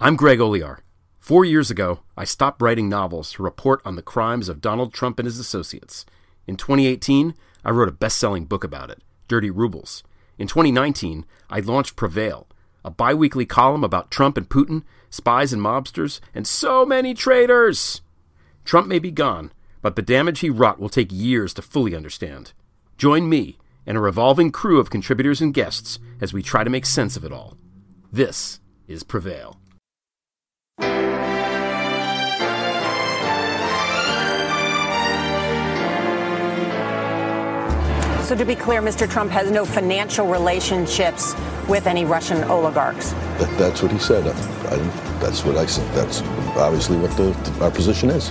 I'm Greg Olear. Four years ago, I stopped writing novels to report on the crimes of Donald Trump and his associates. In 2018, I wrote a best selling book about it, Dirty Rubles. In 2019, I launched Prevail, a bi weekly column about Trump and Putin, spies and mobsters, and so many traitors. Trump may be gone, but the damage he wrought will take years to fully understand. Join me and a revolving crew of contributors and guests as we try to make sense of it all. This is Prevail. So, to be clear, Mr. Trump has no financial relationships with any Russian oligarchs. That, that's what he said. I, I, that's what I said. That's obviously what the, our position is.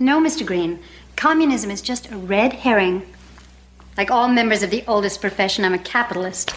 No, Mr. Green. Communism is just a red herring. Like all members of the oldest profession, I'm a capitalist.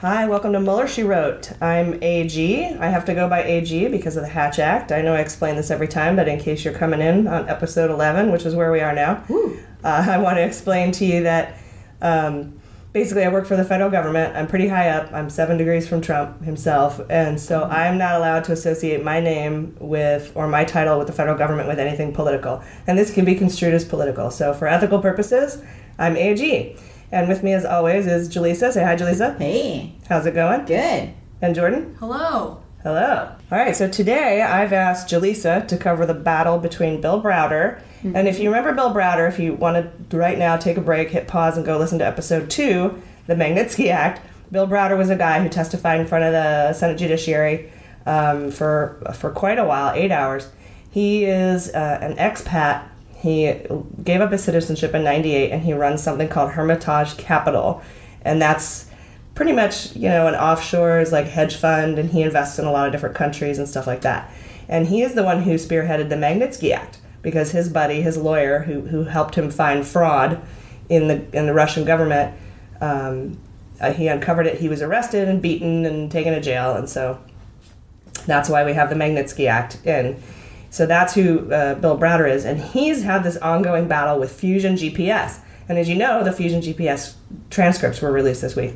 Hi, welcome to Mueller, She Wrote. I'm AG. I have to go by AG because of the Hatch Act. I know I explain this every time, but in case you're coming in on episode 11, which is where we are now, uh, I want to explain to you that um, basically I work for the federal government. I'm pretty high up. I'm seven degrees from Trump himself. And so mm-hmm. I'm not allowed to associate my name with, or my title with the federal government with anything political. And this can be construed as political. So for ethical purposes, I'm AG. And with me, as always, is Jaleesa. Say hi, Jaleesa. Hey. How's it going? Good. And Jordan? Hello. Hello. All right, so today I've asked Jaleesa to cover the battle between Bill Browder. Mm-hmm. And if you remember Bill Browder, if you want to right now take a break, hit pause, and go listen to episode two, the Magnitsky Act, Bill Browder was a guy who testified in front of the Senate Judiciary um, for, for quite a while, eight hours. He is uh, an expat he gave up his citizenship in 98 and he runs something called Hermitage Capital. And that's pretty much, you know, an offshores like hedge fund and he invests in a lot of different countries and stuff like that. And he is the one who spearheaded the Magnitsky Act because his buddy, his lawyer, who, who helped him find fraud in the in the Russian government, um, uh, he uncovered it. He was arrested and beaten and taken to jail, and so that's why we have the Magnitsky Act. And so that's who uh, Bill Browder is, and he's had this ongoing battle with Fusion GPS. And as you know, the Fusion GPS transcripts were released this week,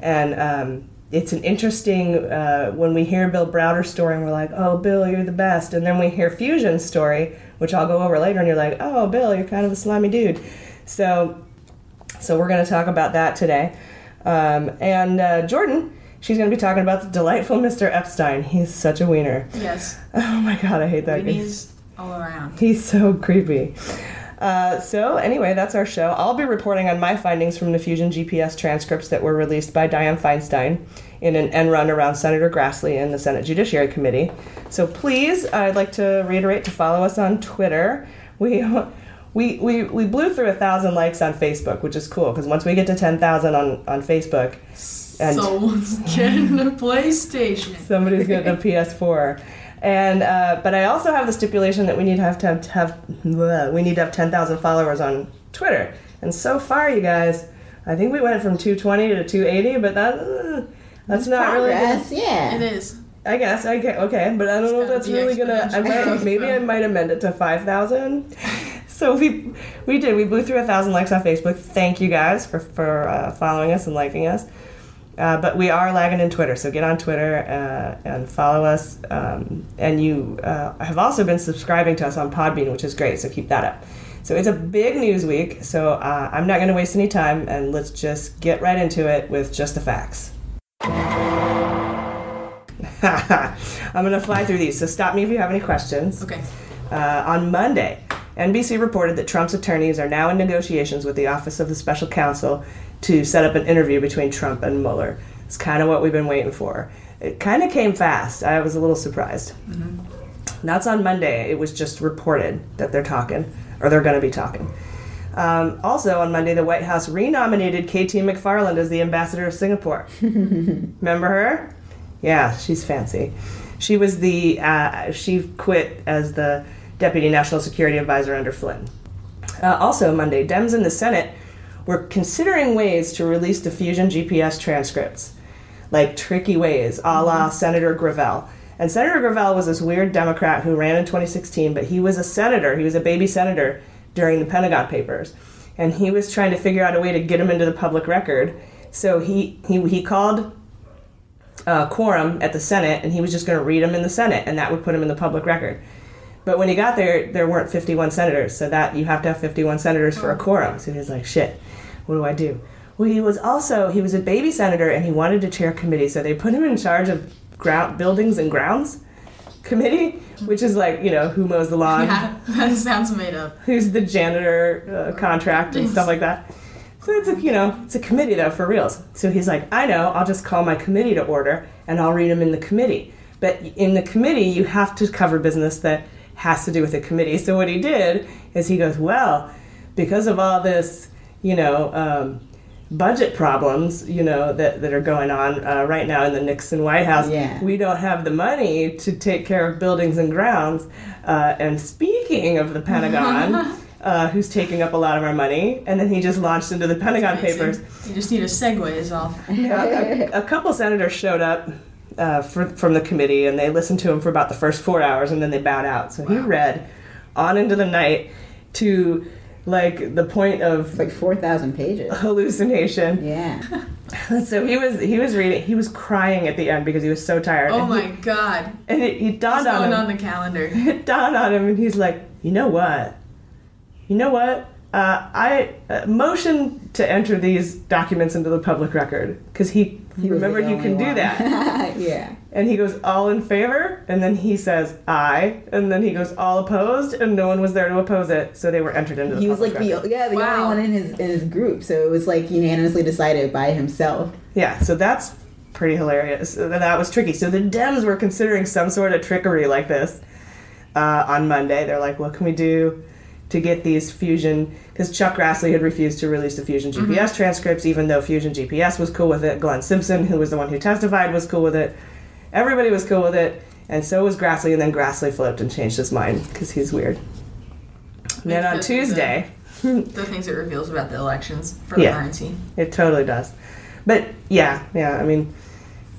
and um, it's an interesting uh, when we hear Bill Browder's story and we're like, "Oh, Bill, you're the best," and then we hear Fusion's story, which I'll go over later, and you're like, "Oh, Bill, you're kind of a slimy dude." So, so we're going to talk about that today, um, and uh, Jordan she's going to be talking about the delightful Mr. Epshteyn. He's such a wiener. Yes. Oh my god, I hate that guy. Weenies all around. He's so creepy. Uh, so anyway, that's our show. I'll be reporting on my findings from the Fusion GPS transcripts that were released by Dianne Feinstein in an end run around Senator Grassley and the Senate Judiciary Committee. So please, I'd like to reiterate to follow us on Twitter. We we, we, we blew through a thousand likes on Facebook, which is cool because once we get to ten thousand on on Facebook, and someone's getting a PlayStation. Somebody's getting a PS4. And uh, but I also have the stipulation that we need to have to have, to have bleh, we need to have ten thousand followers on Twitter. And so far, you guys, I think we went from 220 to 280, but that uh, that's not Progress, really. Yeah, it is. I guess I get okay, but I don't know if that's really gonna. I might, maybe I might amend it to five thousand. so we we did. We blew through a thousand likes on Facebook. Thank you guys for for uh, following us and liking us. Uh, but we are lagging in Twitter, so get on Twitter uh, and follow us. Um, and you uh, have also been subscribing to us on Podbean, which is great, so keep that up. So it's a big news week, so uh, I'm not going to waste any time, and let's just get right into it with just the facts. I'm going to fly through these, so stop me if you have any questions. Okay. Uh, on Monday, NBC reported that Trump's attorneys are now in negotiations with the Office of the Special Counsel to set up an interview between Trump and Mueller. It's kind of what we've been waiting for. It kind of came fast. I was a little surprised. Mm-hmm. That's on Monday. It was just reported that they're talking, or they're going to be talking. Um, also on Monday, the White House renominated KT McFarland as the ambassador of Singapore. Remember her? Yeah, she's fancy. She was the uh, she quit as the deputy national security advisor under Flynn. Uh, also Monday, Dems in the Senate were considering ways to release the Fusion GPS transcripts, like tricky ways, a la Senator Gravel. And Senator Gravel was this weird Democrat who ran in 2016, but he was a senator. He was a baby senator during the Pentagon Papers, and he was trying to figure out a way to get him into the public record. So he he, he called uh, quorum at the Senate, and he was just going to read them in the Senate, and that would put him in the public record. But when he got there, there weren't 51 senators, so that you have to have 51 senators for a quorum. So he was like, "Shit, what do I do?" Well, he was also he was a baby senator, and he wanted to chair a committee, so they put him in charge of ground buildings and grounds committee, which is like you know who mows the lawn, Yeah, that sounds made up. who's the janitor uh, contract and stuff like that. So it's a you know it's a committee though for reals. So he's like, I know, I'll just call my committee to order and I'll read them in the committee. But in the committee, you have to cover business that has to do with the committee. So what he did is he goes, well, because of all this, you know. Um, budget problems, you know, that, that are going on uh, right now in the Nixon White House. Yeah. We don't have the money to take care of buildings and grounds. Uh, and speaking of the Pentagon, uh, who's taking up a lot of our money, and then he just launched into the Pentagon Papers. You just need a segue, is all. a, a couple senators showed up uh, for, from the committee, and they listened to him for about the first four hours, and then they bowed out. So he read on into the night to like the point of like 4,000 pages. hallucination. Yeah. So he was he was reading. He was crying at the end because he was so tired. Oh And my he- god. And it, it dawned on him. on the calendar? it dawned on him, and he's like, "You know what? You know what? Uh, I uh, motion to enter these documents into the public record because he, He was the remembered you only can do that." yeah. And he goes, "All in favor?" And then he says, "Aye." And then he goes, "All opposed?" And no one was there to oppose it, so they were entered into the He was public like the yeah the only one in his in his group, so it was like unanimously decided by himself. Yeah, so that's pretty hilarious. That was tricky. So the Dems were considering some sort of trickery like this uh, on Monday. They're like, what can we do to get these Fusion? Because Chuck Grassley had refused to release the Fusion GPS transcripts, even though Fusion GPS was cool with it. Glenn Simpson, who was the one who testified, was cool with it. Everybody was cool with it, and so was Grassley. And then Grassley flipped and changed his mind because he's weird. And then on of the- Tuesday. The things it reveals about the elections for the Yeah. RNC. It totally does. But yeah, yeah, I mean,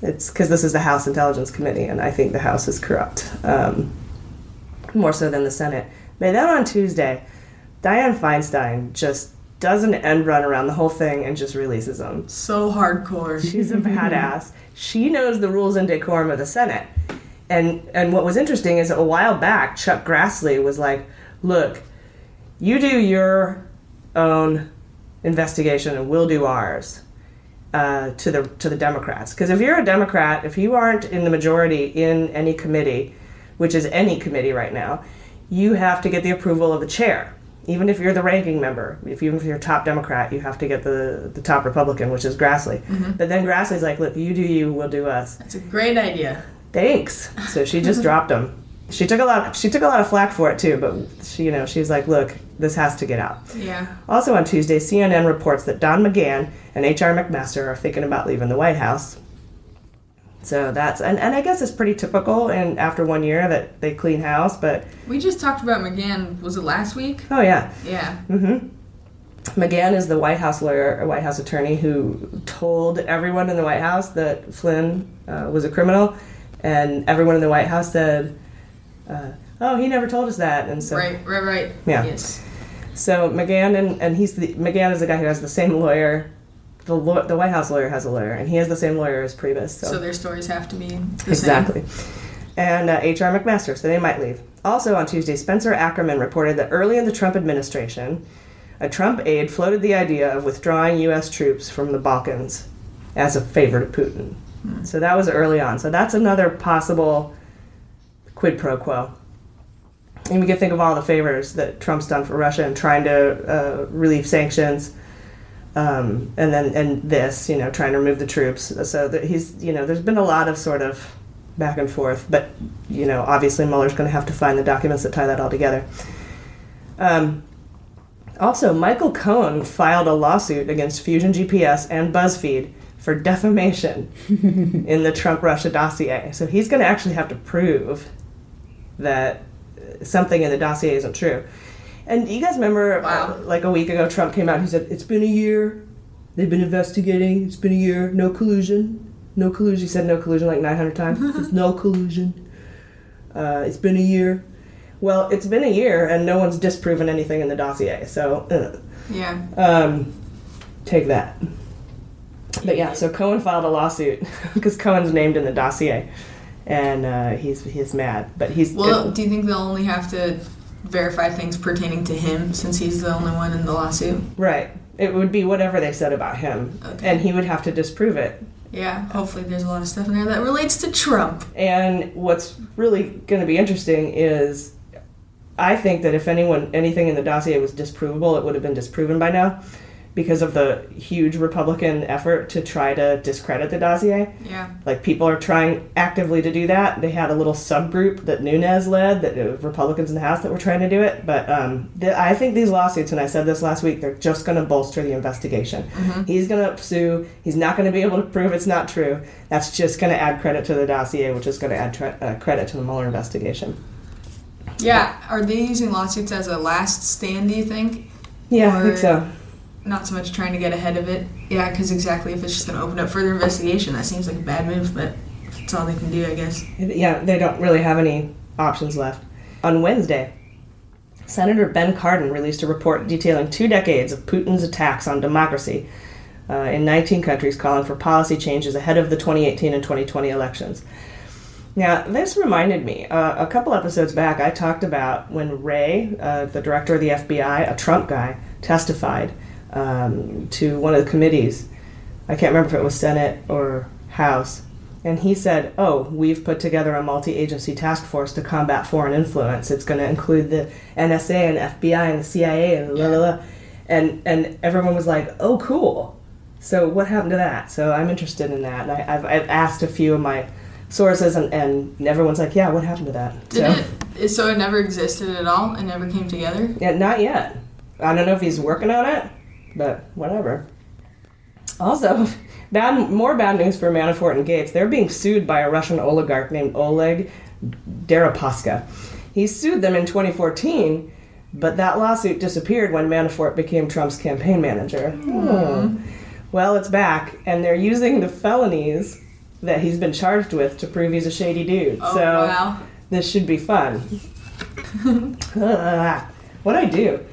it's because this is the House Intelligence Committee, and I think the House is corrupt, um, more so than the Senate. But then on Tuesday, Dianne Feinstein just does an end run around the whole thing and just releases them. So hardcore. She's a badass. She knows the rules and decorum of the Senate. And and what was interesting is a while back, Chuck Grassley was like, "Look, you do your own investigation, and we'll do ours." Uh, to the to the Democrats, because if you're a Democrat, if you aren't in the majority in any committee, which is any committee right now, you have to get the approval of the chair. Even if you're the ranking member, if even if you're top Democrat, you have to get the the top Republican, which is Grassley. Mhm. But then Grassley's like, "Look, you do you, we'll do us." That's a great idea. Thanks. So she just dropped him. She took a lot. She took a lot of flack for it too. But she, you know, she's like, "Look, this has to get out." Yeah. Also on Tuesday, CNN reports that Don McGahn and H.R. McMaster are thinking about leaving the White House. So that's and, and I guess it's pretty typical. And after one year, that they clean house. But We just talked about McGahn. Was it last week? oh yeah, Yeah. hmm McGahn is the White House lawyer, or White House attorney, who told everyone in the White House that Flynn uh, was a criminal, and everyone in the White House said, uh, "Oh, he never told us that." And so, right, right, right. Yeah. Yes. so McGahn and, and he's the McGahn is the guy who has the same lawyer. The law, the White House lawyer has a lawyer, and he has the same lawyer as Priebus. So, their stories have to be Exactly. And uh, H.R. McMaster, so they might leave. Also on Tuesday, Spencer Ackerman reported that early in the Trump administration, a Trump aide floated the idea of withdrawing U.S. troops from the Balkans as a favor to Putin. So that was early on. So that's another possible quid pro quo. And we can think of all the favors that Trump's done for Russia and trying to uh, relieve sanctions. Um, and then and this, you know, trying to remove the troops. So that he's, you know, there's been a lot of sort of back and forth. But you know, obviously Mueller's going to have to find the documents that tie that all together. Um, Also, Michael Cohen filed a lawsuit against Fusion GPS and BuzzFeed for defamation in the Trump Russia dossier. So he's going to actually have to prove that something in the dossier isn't true. And you guys remember, uh, like a week ago, Trump came out and he said, It's been a year. They've been investigating. It's been a year. No collusion. No collusion. He said no collusion like 900 times. It's no collusion. Uh, it's been a year. Well, it's been a year and no one's disproven anything in the dossier. So, uh, Yeah. um, take that. But yeah, so Cohen filed a lawsuit because Cohen's named in the dossier, and uh, he's he's mad. But he's Well, do you think they'll only have to verify things pertaining to him since he's the only one in the lawsuit? right. It would be whatever they said about him, and he would have to disprove it. Yeah. Hopefully, there's a lot of stuff in there that relates to Trump. And what's really going to be interesting is, I think that if anyone anything in the dossier was disprovable, it would have been disproven by now, because of the huge Republican effort to try to discredit the dossier. Yeah. Like people are trying actively to do that. They had a little subgroup that Nunes led, that uh, Republicans in the House that were trying to do it. But um, the, I think these lawsuits, and I said this last week, they're just going to bolster the investigation. Mhm. He's going to sue. He's not going to be able to prove it's not true. That's just going to add credit to the dossier, which is going to add tre- uh, credit to the Mueller investigation. Yeah. Are they using lawsuits as a last stand? Do you think? Yeah, I think so. Not so much trying to get ahead of it. Yeah, because exactly if it's just going to open up further investigation, that seems like a bad move. But it's all they can do, I guess. Yeah, they don't really have any options left. On Wednesday, Senator Ben Cardin released a report detailing two decades of Putin's attacks on democracy uh, in 19 countries, calling for policy changes ahead of the 2018 and 2020 elections. Now, this reminded me uh, a couple episodes back, I talked about when Wray, uh, the director of the FBI, a Trump guy, testified um, to one of the committees. I can't remember if it was Senate or House. And he said, Oh, we've put together a multi agency task force to combat foreign influence. It's going to include the NSA and FBI and the CIA and blah, blah, blah. And, and everyone was like, Oh, cool. So, what happened to that? So, I'm interested in that. And I, I've, I've asked a few of my sources, and, and everyone's like, Yeah, what happened to that? Did so, it? So it never existed at all. It never came together. Yeah, not yet. I don't know if he's working on it, but whatever. Also, bad, more bad news for Manafort and Gates. They're being sued by a Russian oligarch named Oleg Deripaska. He sued them in 2014, but that lawsuit disappeared when Manafort became Trump's campaign manager. Hmm. Well, it's back, and they're using the felonies that he's been charged with to prove he's a shady dude. Oh, so wow. this should be fun. what I do?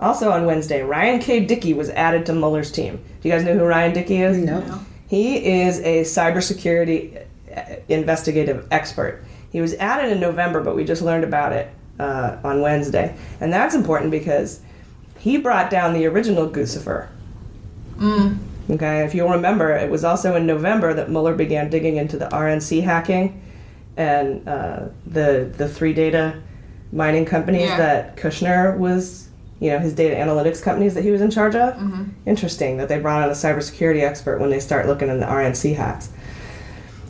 Also on Wednesday, Ryan K. Dickey was added to Mueller's team. Do you guys know who Ryan Dickey is? No. He is a cybersecurity uh, investigative expert. He was added in November, but we just learned about it uh, on Wednesday. And that's important because he brought down the original Guccifer. Mm. Okay, if you'll remember, it was also in November that Mueller began digging into the RNC hacking and uh, the the three data mining companies Yeah. that Kushner was, you know, his data analytics companies that he was in charge of. Mhm. Interesting that they brought on a cybersecurity expert when they start looking into RNC hacks.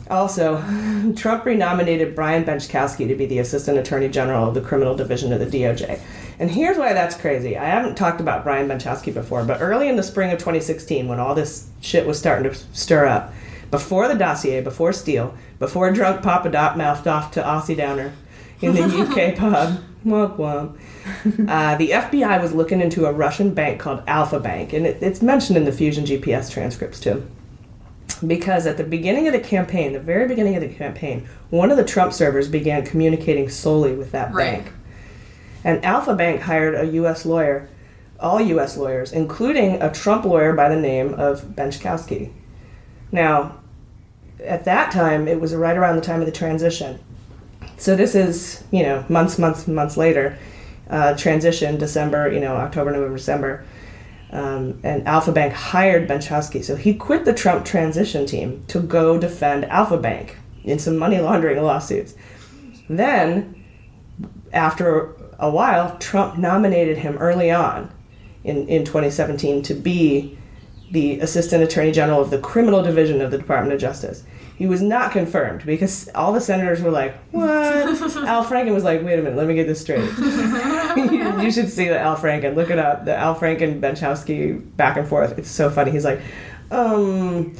Also, Trump renominated Brian Benczkowski to be the Assistant Attorney General of the Criminal Division of the DOJ. And here's why that's crazy. I haven't talked about Brian Benczkowski before, but early in the spring of 2016, when all this shit was starting to stir up, before the dossier, before Steele, before drunk Papadop mouthed off to Aussie Downer in the UK pub, womp womp, uh, the FBI was looking into a Russian bank called Alfa Bank, and it, it's mentioned in the Fusion GPS transcripts too because at the beginning of the campaign, the very beginning of the campaign, one of the Trump servers began communicating solely with that Right. bank. And Alfa Bank hired a U.S. lawyer, all U.S. lawyers, including a Trump lawyer by the name of Benczkowski. Now, at that time, it was right around the time of the transition. So this is, you know, months, months, months later, uh, transition, December, you know, October, November, December. Um, and Alfa Bank hired Benczkowski. So he quit the Trump transition team to go defend Alfa Bank in some money laundering lawsuits. Then, after a while, Trump nominated him early on in, in 2017 to be the Assistant Attorney General of the Criminal Division of the Department of Justice. He was not confirmed because all the senators were like, "What?" Al Franken was like, "Wait a minute, let me get this straight." you, you should see the Al Franken. Look it up. The Al Franken Benczkowski back and forth. It's so funny. He's like, um,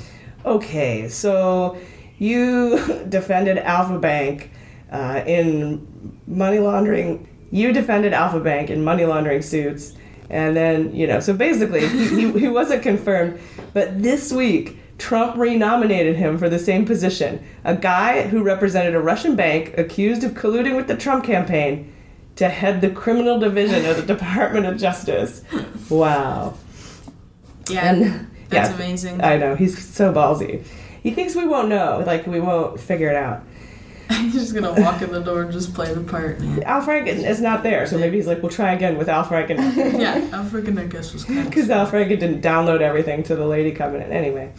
okay, so you defended Alfa Bank uh, in money laundering. You defended Alfa Bank in money laundering suits, and then you know. So basically, he, he, he wasn't confirmed. But this week, Trump renominated him for the same position. A guy who represented a Russian bank accused of colluding with the Trump campaign to head the criminal division of the Department of Justice. Wow. Yeah, And- that's yeah, amazing. I know. He's so ballsy. He thinks we won't know. Like, we won't figure it out. He's just gonna walk in the door and just play the part. Al Franken is not there, so maybe he's like, we'll try again with Al Franken. yeah, Al Franken, I guess was. Because Al Franken didn't download everything to the lady coming in. Anyway.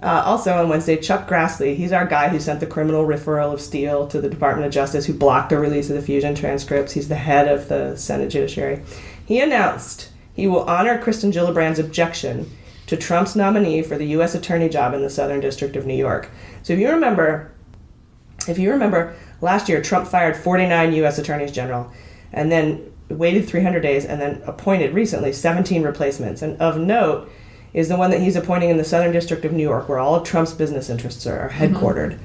Uh, also on Wednesday, Chuck Grassley, he's our guy who sent the criminal referral of Steele to the Department of Justice, who blocked the release of the Fusion transcripts. He's the head of the Senate Judiciary. He announced he will honor Kirsten Gillibrand's objection to Trump's nominee for the U.S. Attorney job in the Southern District of New York. So if you remember, if you remember, last year Trump fired 49 U.S. attorneys general, and then waited 300 days, and then appointed recently 17 replacements. And of note is the one that he's appointing in the Southern District of New York, where all of Trump's business interests are, are headquartered.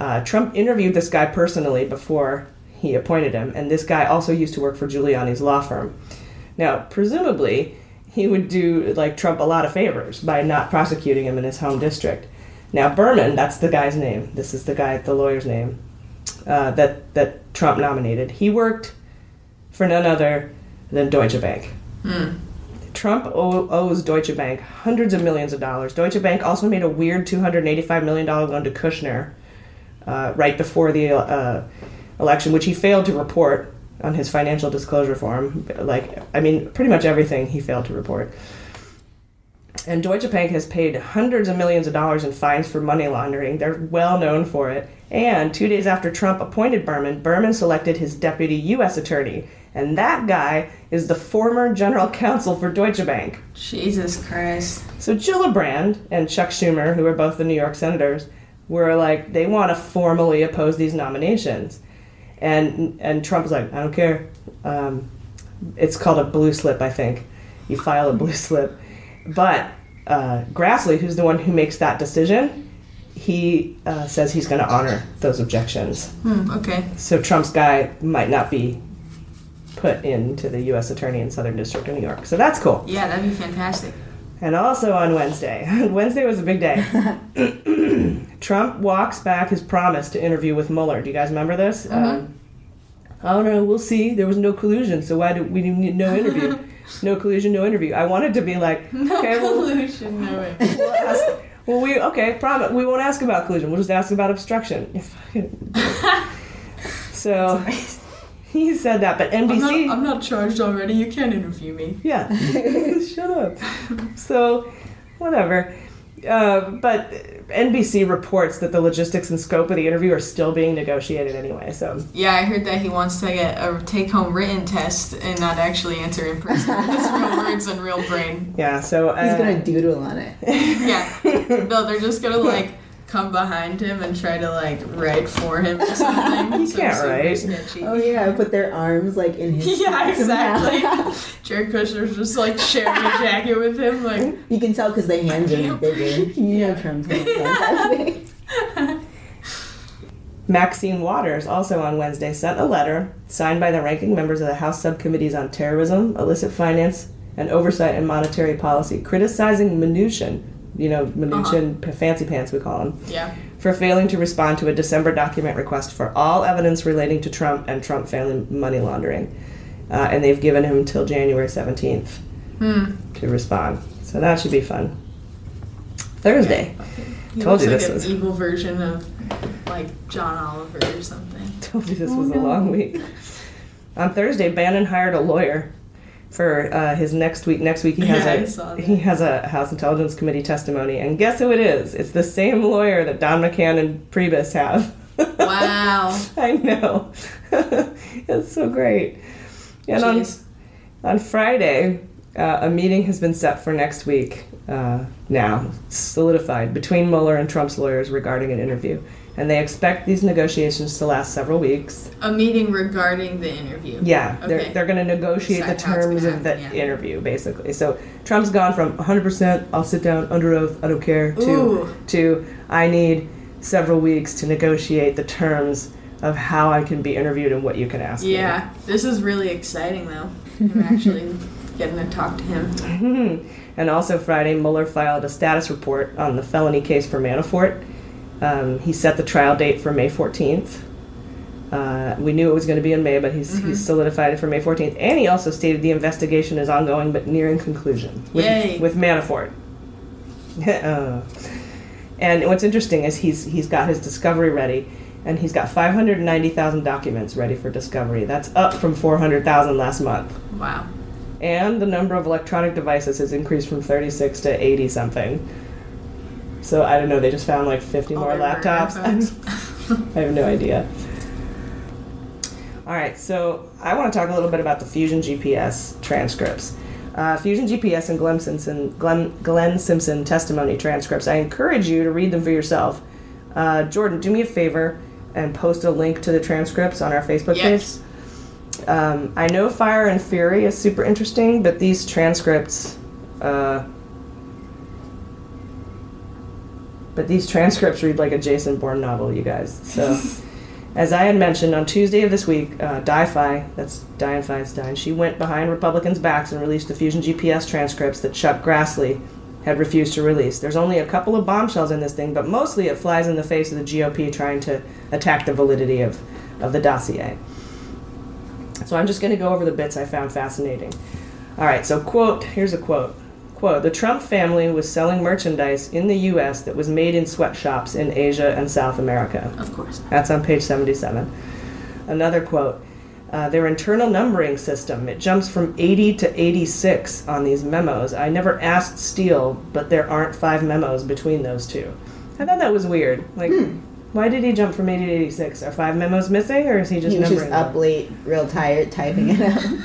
Uh, Trump interviewed this guy personally before he appointed him, and this guy also used to work for Giuliani's law firm. Now, presumably, he would do like Trump a lot of favors by not prosecuting him in his home district. Now, Berman, that's the guy's name. This is the guy, the lawyer's name uh, that that Trump nominated. He worked for none other than Deutsche Bank. Hmm. Trump owe, owes Deutsche Bank hundreds of millions of dollars. Deutsche Bank also made a weird $285 million loan to Kushner uh, right before the uh, election, which he failed to report on his financial disclosure form. Like, I mean, pretty much everything he failed to report. And Deutsche Bank has paid hundreds of millions of dollars in fines for money laundering. They're well known for it. And two days after Trump appointed Berman, Berman selected his deputy U.S. attorney. And that guy is the former general counsel for Deutsche Bank. Jesus Christ. So Gillibrand and Chuck Schumer, who are both the New York senators, were like, they want to formally oppose these nominations. And, and Trump was like, I don't care. Um, it's called a blue slip, I think. You file a blue slip. But uh, Grassley, who's the one who makes that decision, he uh, says he's going to honor those objections. Hmm, okay. So Trump's guy might not be put into the U.S. Attorney in Southern District of New York. So that's cool. Yeah, that'd be fantastic. And also on Wednesday, Wednesday was a big day. Trump walks back his promise to interview with Mueller. Do you guys remember this? Um, oh no, we'll see. There was no collusion, so why do we need no interview? no collusion, no interview. I wanted to be like, No okay, well, collusion, no way. we'll ask, well, we okay, promise. We won't ask about collusion. We'll just ask about obstruction. So he said that, but I'm NBC. not, I'm not charged already. You can't interview me. Yeah. Shut up. So, whatever. Uh, but NBC reports that the logistics and scope of the interview are still being negotiated anyway. So, Yeah, I heard that he wants to get a take-home written test and not actually answer in person with his real words and real brain. yeah. So uh, He's gonna doodle on it. Yeah. No, they're just gonna like come behind him and try to like write for him or something. He So can't super write. sketchy. Oh yeah, put their arms like in his. Yeah, exactly. Jared Kushner's just like sharing a jacket with him, like you can tell because the hands are bigger. You know Trump's hands. Maxine Waters also on Wednesday sent a letter signed by the ranking members of the House subcommittees on terrorism, illicit finance, and oversight and monetary policy, criticizing Mnuchin, you know, Mnuchin, fancy pants we call him, yeah. for failing to respond to a December document request for all evidence relating to Trump and Trump family money laundering. Uh, and they've given him till January 17th Hmm. to respond. So that should be fun. Thursday. He Told you like this an was- evil version of like John Oliver or something. Told you this Oh, was a long week. On Thursday, Bannon hired a lawyer for uh, his next week. Next week, he has Yeah, a he has a House Intelligence Committee testimony, and guess who it is? It's the same lawyer that Don McGahn and Priebus have. Wow. I know. it's so great. And on, Jeez. on Friday, uh, a meeting has been set for next week uh, now solidified between Mueller and Trump's lawyers regarding an interview. And they expect these negotiations to last several weeks. A meeting regarding the interview. Yeah, they're, they're going to negotiate the terms of the yeah. interview, basically. So Trump's gone from 100%, I'll sit down under oath, I don't care, to, Ooh. to I need several weeks to negotiate the terms of how I can be interviewed and what you can ask me. Yeah, this is really exciting though. I'm actually getting to talk to him. And also Friday, Mueller filed a status report on the felony case for Manafort. Um, he set the trial date for May 14th. Uh, we knew it was going to be in May, but he's, Mm-hmm. he's solidified it for May 14th. And he also stated the investigation is ongoing but nearing conclusion with, Yay. with Manafort. Uh, and what's interesting is he's he's got his discovery ready, and he's got 590,000 documents ready for discovery. That's up from 400,000 last month Wow. and the number of electronic devices has increased from 36 to 80 something. So I don't know, they just found like 50 more All their laptops. I have no idea. All right, so I want to talk a little bit about the Fusion GPS transcripts. Uh, Fusion GPS and Glenn Simpson, Glenn, Glenn Simpson testimony transcripts. I encourage you to read them for yourself. Uh, Jordan, do me a favor and post a link to the transcripts on our Facebook Yes. page. Um, I know Fire and Fury is super interesting, but these transcripts, uh, but these transcripts read like a Jason Bourne novel, you guys. So, as I had mentioned on Tuesday of this week, uh, DiFi, that's Dianne Feinstein, she went behind Republicans' backs and released the Fusion GPS transcripts that Chuck Grassley had refused to release. There's only a couple of bombshells in this thing, but mostly it flies in the face of the GOP trying to attack the validity of, of the dossier. So I'm just going to go over the bits I found fascinating. All right, so quote, here's a quote. Quote, the Trump family was selling merchandise in the US that was made in sweatshops in Asia and South America. Of course. That's on page 77. Another quote. Uh, their internal numbering system, it jumps from 80 to 86 on these memos. I never asked Steele, but there aren't five memos between those two. I thought that was weird. Like, why did he jump from 80 to 86? Are five memos missing, or is he just he was just up them? late, real tired, typing it up.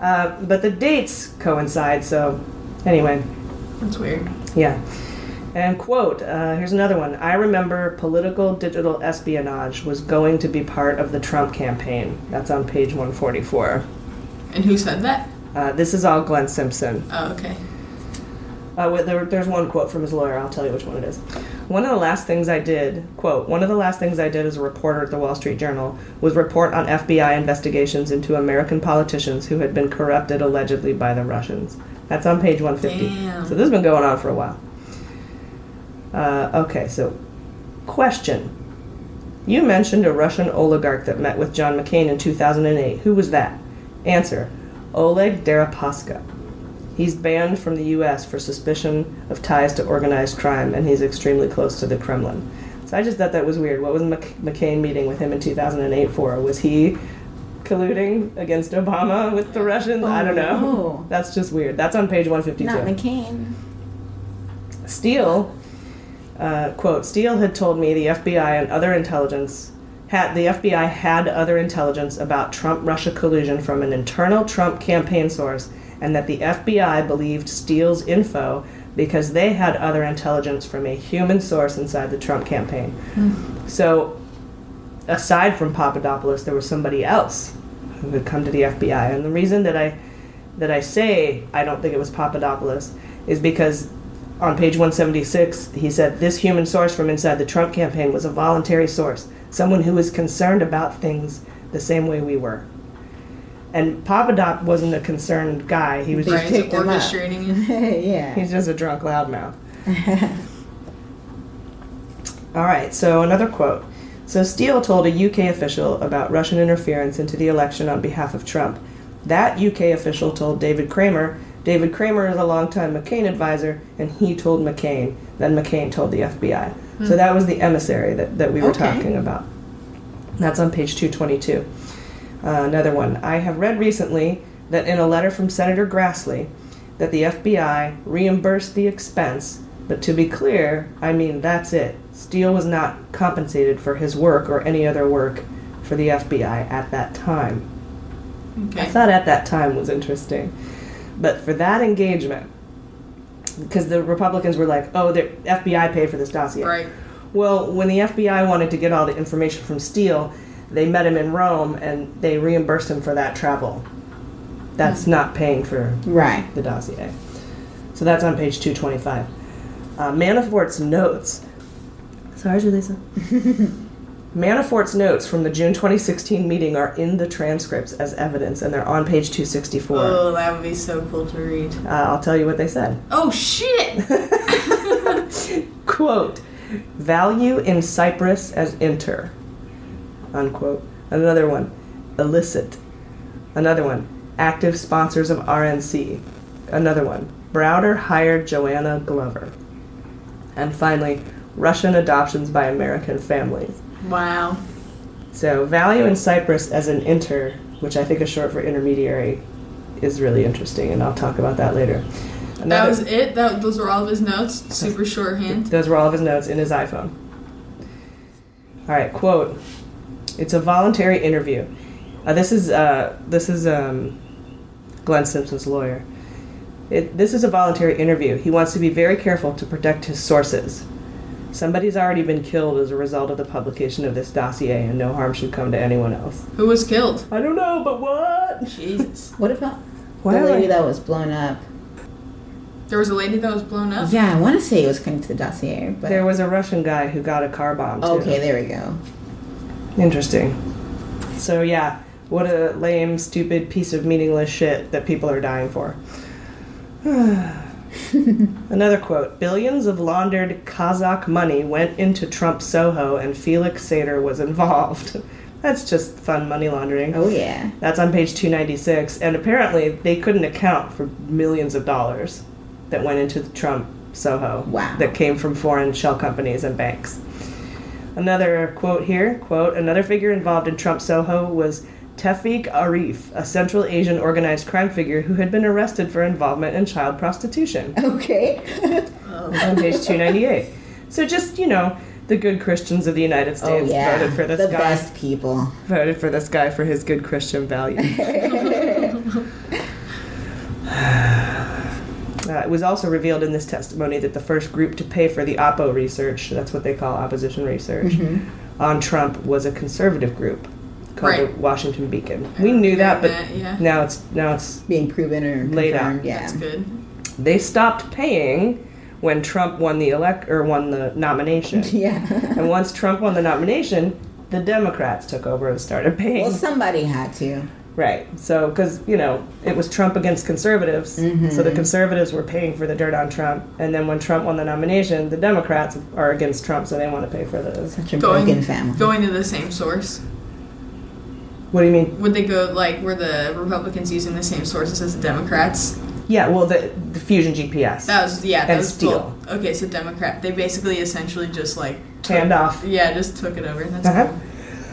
Uh, but the dates coincide, so anyway, That's weird. yeah. And quote, uh, here's another one. I remember political digital espionage was going to be part of the Trump campaign. That's on page 144. And who said that? Uh, this is all Glenn Simpson. Oh, okay. Uh, wait, there, there's one quote from his lawyer. I'll tell you which one it is. One of the last things I did, quote, one of the last things I did as a reporter at the Wall Street Journal was report on FBI investigations into American politicians who had been corrupted allegedly by the Russians. That's on page 150. Damn. So this has been going on for a while. Uh, okay, so question. You mentioned a Russian oligarch that met with John McCain in 2008. Who was that? Answer Oleg Deripaska. He's banned from the U.S. for suspicion of ties to organized crime, and he's extremely close to the Kremlin. So I just thought that was weird. What was Mc- McCain meeting with him in 2008 for? Was he colluding against Obama with the Russians? I don't know. no. That's just weird. That's on page 152. Not McCain. Steele, uh, quote, Steele had told me the FBI and other intelligence had the FBI had other intelligence about Trump Russia collusion from an internal Trump campaign source, and that the FBI believed Steele's info because they had other intelligence from a human source inside the Trump campaign. So, aside from Papadopoulos, there was somebody else who had come to the FBI, and the reason that I that I say I don't think it was Papadopoulos is because on page 176 he said this human source from inside the Trump campaign was a voluntary source, someone who was concerned about things the same way we were. And Papadop wasn't a concerned guy. He was just Brian's up. orchestrating it. yeah. He's just a drunk loudmouth. All right, so another quote. So Steele told a UK official about Russian interference into the election on behalf of Trump. That UK official told David Kramer. David Kramer is a longtime McCain advisor, and he told McCain. Then McCain told the FBI. So that was the emissary that, that we were Okay. talking about. That's on page 222. Uh, another one. I have read recently that in a letter from Senator Grassley, that the FBI reimbursed the expense, but to be clear, I mean that's it. Steele was not compensated for his work or any other work for the FBI at that time. I thought at that time was interesting. But for that engagement, because the Republicans were like, "Oh, the FBI paid for this dossier." Right. Well, when the FBI wanted to get all the information from Steele, they met him in Rome and they reimbursed him for that travel. That's not paying for Right. the dossier. So that's on page 225. Uh, Manafort's notes. Sorry, Julissa. Manafort's notes from the June 2016 meeting are in the transcripts as evidence, and they're on page 264. Oh, that would be so cool to read. Uh, I'll tell you what they said. Oh shit! Quote, value in Cyprus as inter. Unquote. Another one, illicit. Another one, active sponsors of RNC. Another one, Browder hired Joanna Glover. And finally, Russian adoptions by American families. Wow. So, value in Cyprus as an inter, which I think is short for intermediary, is really interesting, and I'll talk about that later. That was it. That those were all of his notes. Super shorthand. Those were all of his notes in his iPhone. All right, quote. It's a voluntary interview. Uh, this is uh, this is um, Glenn Simpson's lawyer. It, this is a voluntary interview. He wants to be very careful to protect his sources. Somebody's already been killed as a result of the publication of this dossier, and no harm should come to anyone else. Who was killed? I don't know, but what? Jesus. What about Why the am I- lady that was blown up? There was a lady that was blown up. Yeah, I want to say it was connected to the dossier, but There was a Russian guy who got a car bomb. Too. okay, there we go. Interesting. So yeah, what a lame, stupid piece of meaningless shit that people are dying for. Another quote Billions of laundered Kazakh money went into Trump Soho and Felix Sater was involved. That's just fun money laundering. Oh yeah. That's on page 296. And apparently, they couldn't account for millions of dollars that went into the Trump Soho Wow. that came from foreign shell companies and banks. Another quote here quote, another figure involved in Trump Soho was Tevfik Arif, a Central Asian organized crime figure who had been arrested for involvement in child prostitution. Okay. on page 298. So just, you know, the good Christians of the United oh States yeah. voted for this the guy. best people. Voted for this guy for his good Christian values. Uh, it was also revealed in this testimony that the first group to pay for the Oppo research, that's what they call opposition research, on Trump was a conservative group called Right. the Washington Beacon. We knew that, but that, yeah. now it's now it's Being proven or Laid out. Yeah. That's good. they stopped paying when Trump won the elect or won the nomination. Yeah. and once Trump won the nomination, the Democrats took over and started paying. well, somebody had to. Right. So, because, you know, it was Trump against conservatives. So the mm-hmm. conservatives were paying for the dirt on Trump. And then when Trump won the nomination, the Democrats are against Trump, so they want to pay for those. Such a Going, broken family. going to the same source. What do you mean? Would they go like were the Republicans using the same sources as the Democrats? Yeah, well, the, the Fusion GPS. That was yeah. That And was Steele. well, Okay, so Democrat. They basically essentially just like took, Hand off. Yeah, just took it over. That's Uh-huh. cool.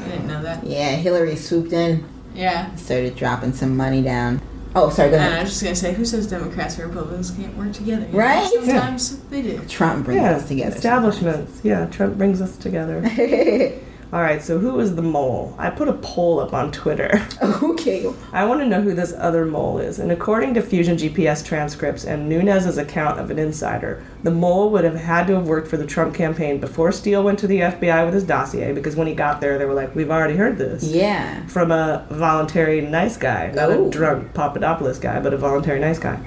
I didn't know that. Yeah, Hillary swooped in, Yeah. started dropping some money down. Oh, sorry, go And I was just gonna say, who says Democrats and Republicans can't work together? You know, Right? Sometimes they do. Trump brings yeah, us together. establishments. Yeah, Trump brings us together. All right, so who is the mole? I put a poll up on Twitter. okay. I want to know who this other mole is. And according to Fusion GPS transcripts and Nunes's account of an insider, the mole would have had to have worked for the Trump campaign before Steele went to the FBI with his dossier because when he got there, they were like, we've already heard this. Yeah. From a voluntary nice guy, not Oh. a drunk Papadopoulos guy, but a voluntary nice guy.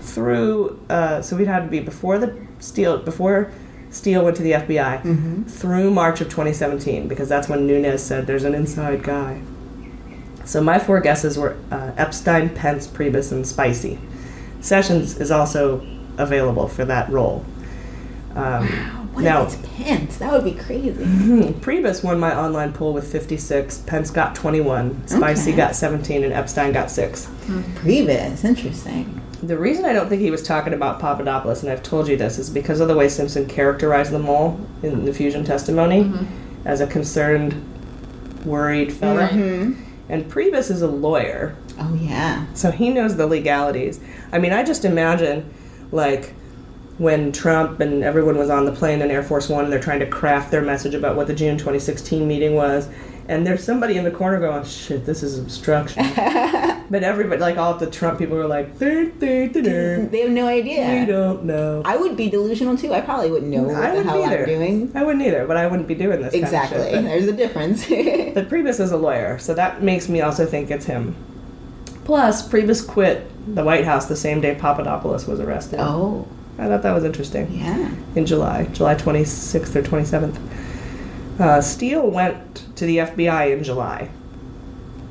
Through, uh, so we'd have to be before the Steele, before Steele went to the FBI, through March of 2017, because that's when Nunes said there's an inside guy. So my four guesses were uh, Epshteyn, Pence, Priebus, and Spicy. Sessions is also available for that role. Um, What now, if it's Pence? That would be crazy. Priebus won my online poll with 56, Pence got 21, Spicy Okay. got 17, and Epshteyn got 6. Priebus, interesting. The reason I don't think he was talking about Papadopoulos, and I've told you this, is because of the way Simpson characterized them all in the Fusion testimony mm-hmm. as a concerned, worried fella. Mm-hmm. And Priebus is a lawyer, Oh yeah. so he knows the legalities. I mean, I just imagine, like, when Trump and everyone was on the plane in Air Force One and they're trying to craft their message about what the June 2016 meeting was. And there's somebody in the corner going, shit, this is obstruction. but everybody, like all the Trump people were like, "Dur, dur, dur, dur." They have no idea. we don't know. I would be delusional too. I probably wouldn't know what I the wouldn't hell either. I'm doing. I wouldn't either, but I wouldn't be doing this. kind of Exactly. shit. There's a difference. But Priebus is a lawyer, so that makes me also think it's him. Plus, Priebus quit the White House the same day Papadopoulos was arrested. oh, I thought that was interesting. yeah. In July, July 26th or 27th. Uh, Steele went to the FBI in July.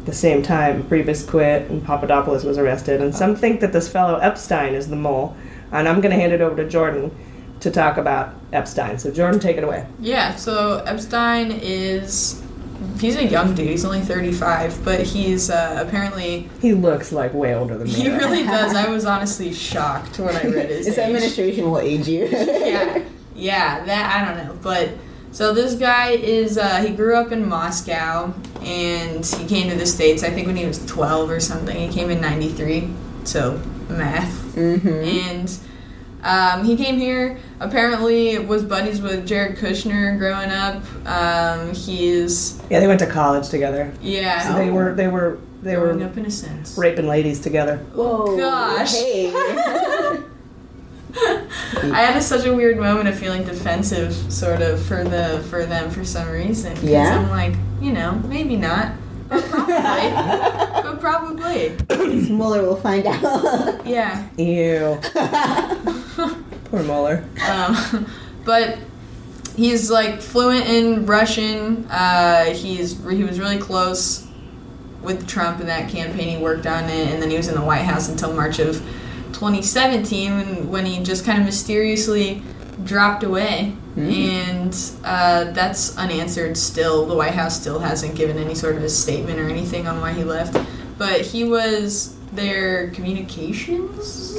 The same time Priebus quit and Papadopoulos was arrested. And some think that this fellow Epshteyn is the mole. And I'm going to hand it over to Jordan to talk about Epshteyn. So, Jordan, take it away. Yeah, so Epshteyn is. He's a young dude. He's only 35, but he's uh, apparently. He looks like way older than me. He really does. I was honestly shocked when I read his This age. administration will age you. yeah, yeah, that I don't know, but so this guy is uh, he grew up in Moscow and he came to the states. I think when he was twelve or something. He came in '93, so math. Mm-hmm. And um, he came here. Apparently, was buddies with Jared Kushner growing up. Um, he's Yeah, they went to college together. yeah, So they were they were they growing were up in a sense. raping ladies together. Whoa. gosh. Hey. I had a, such a weird moment of feeling defensive, sort of, for the for them for some reason. Yeah? I'm like, you know, maybe not, but probably, but probably, Mueller will find out. yeah. Ew. Poor Mueller. Um, but he's like fluent in Russian. Uh, he's he was really close with Trump in that campaign. He worked on it, and then he was in the White House until March of 2017 when, when he just kind of mysteriously dropped away. And uh, that's unanswered still. The White House still hasn't given any sort of a statement or anything on why he left. But he was their communications.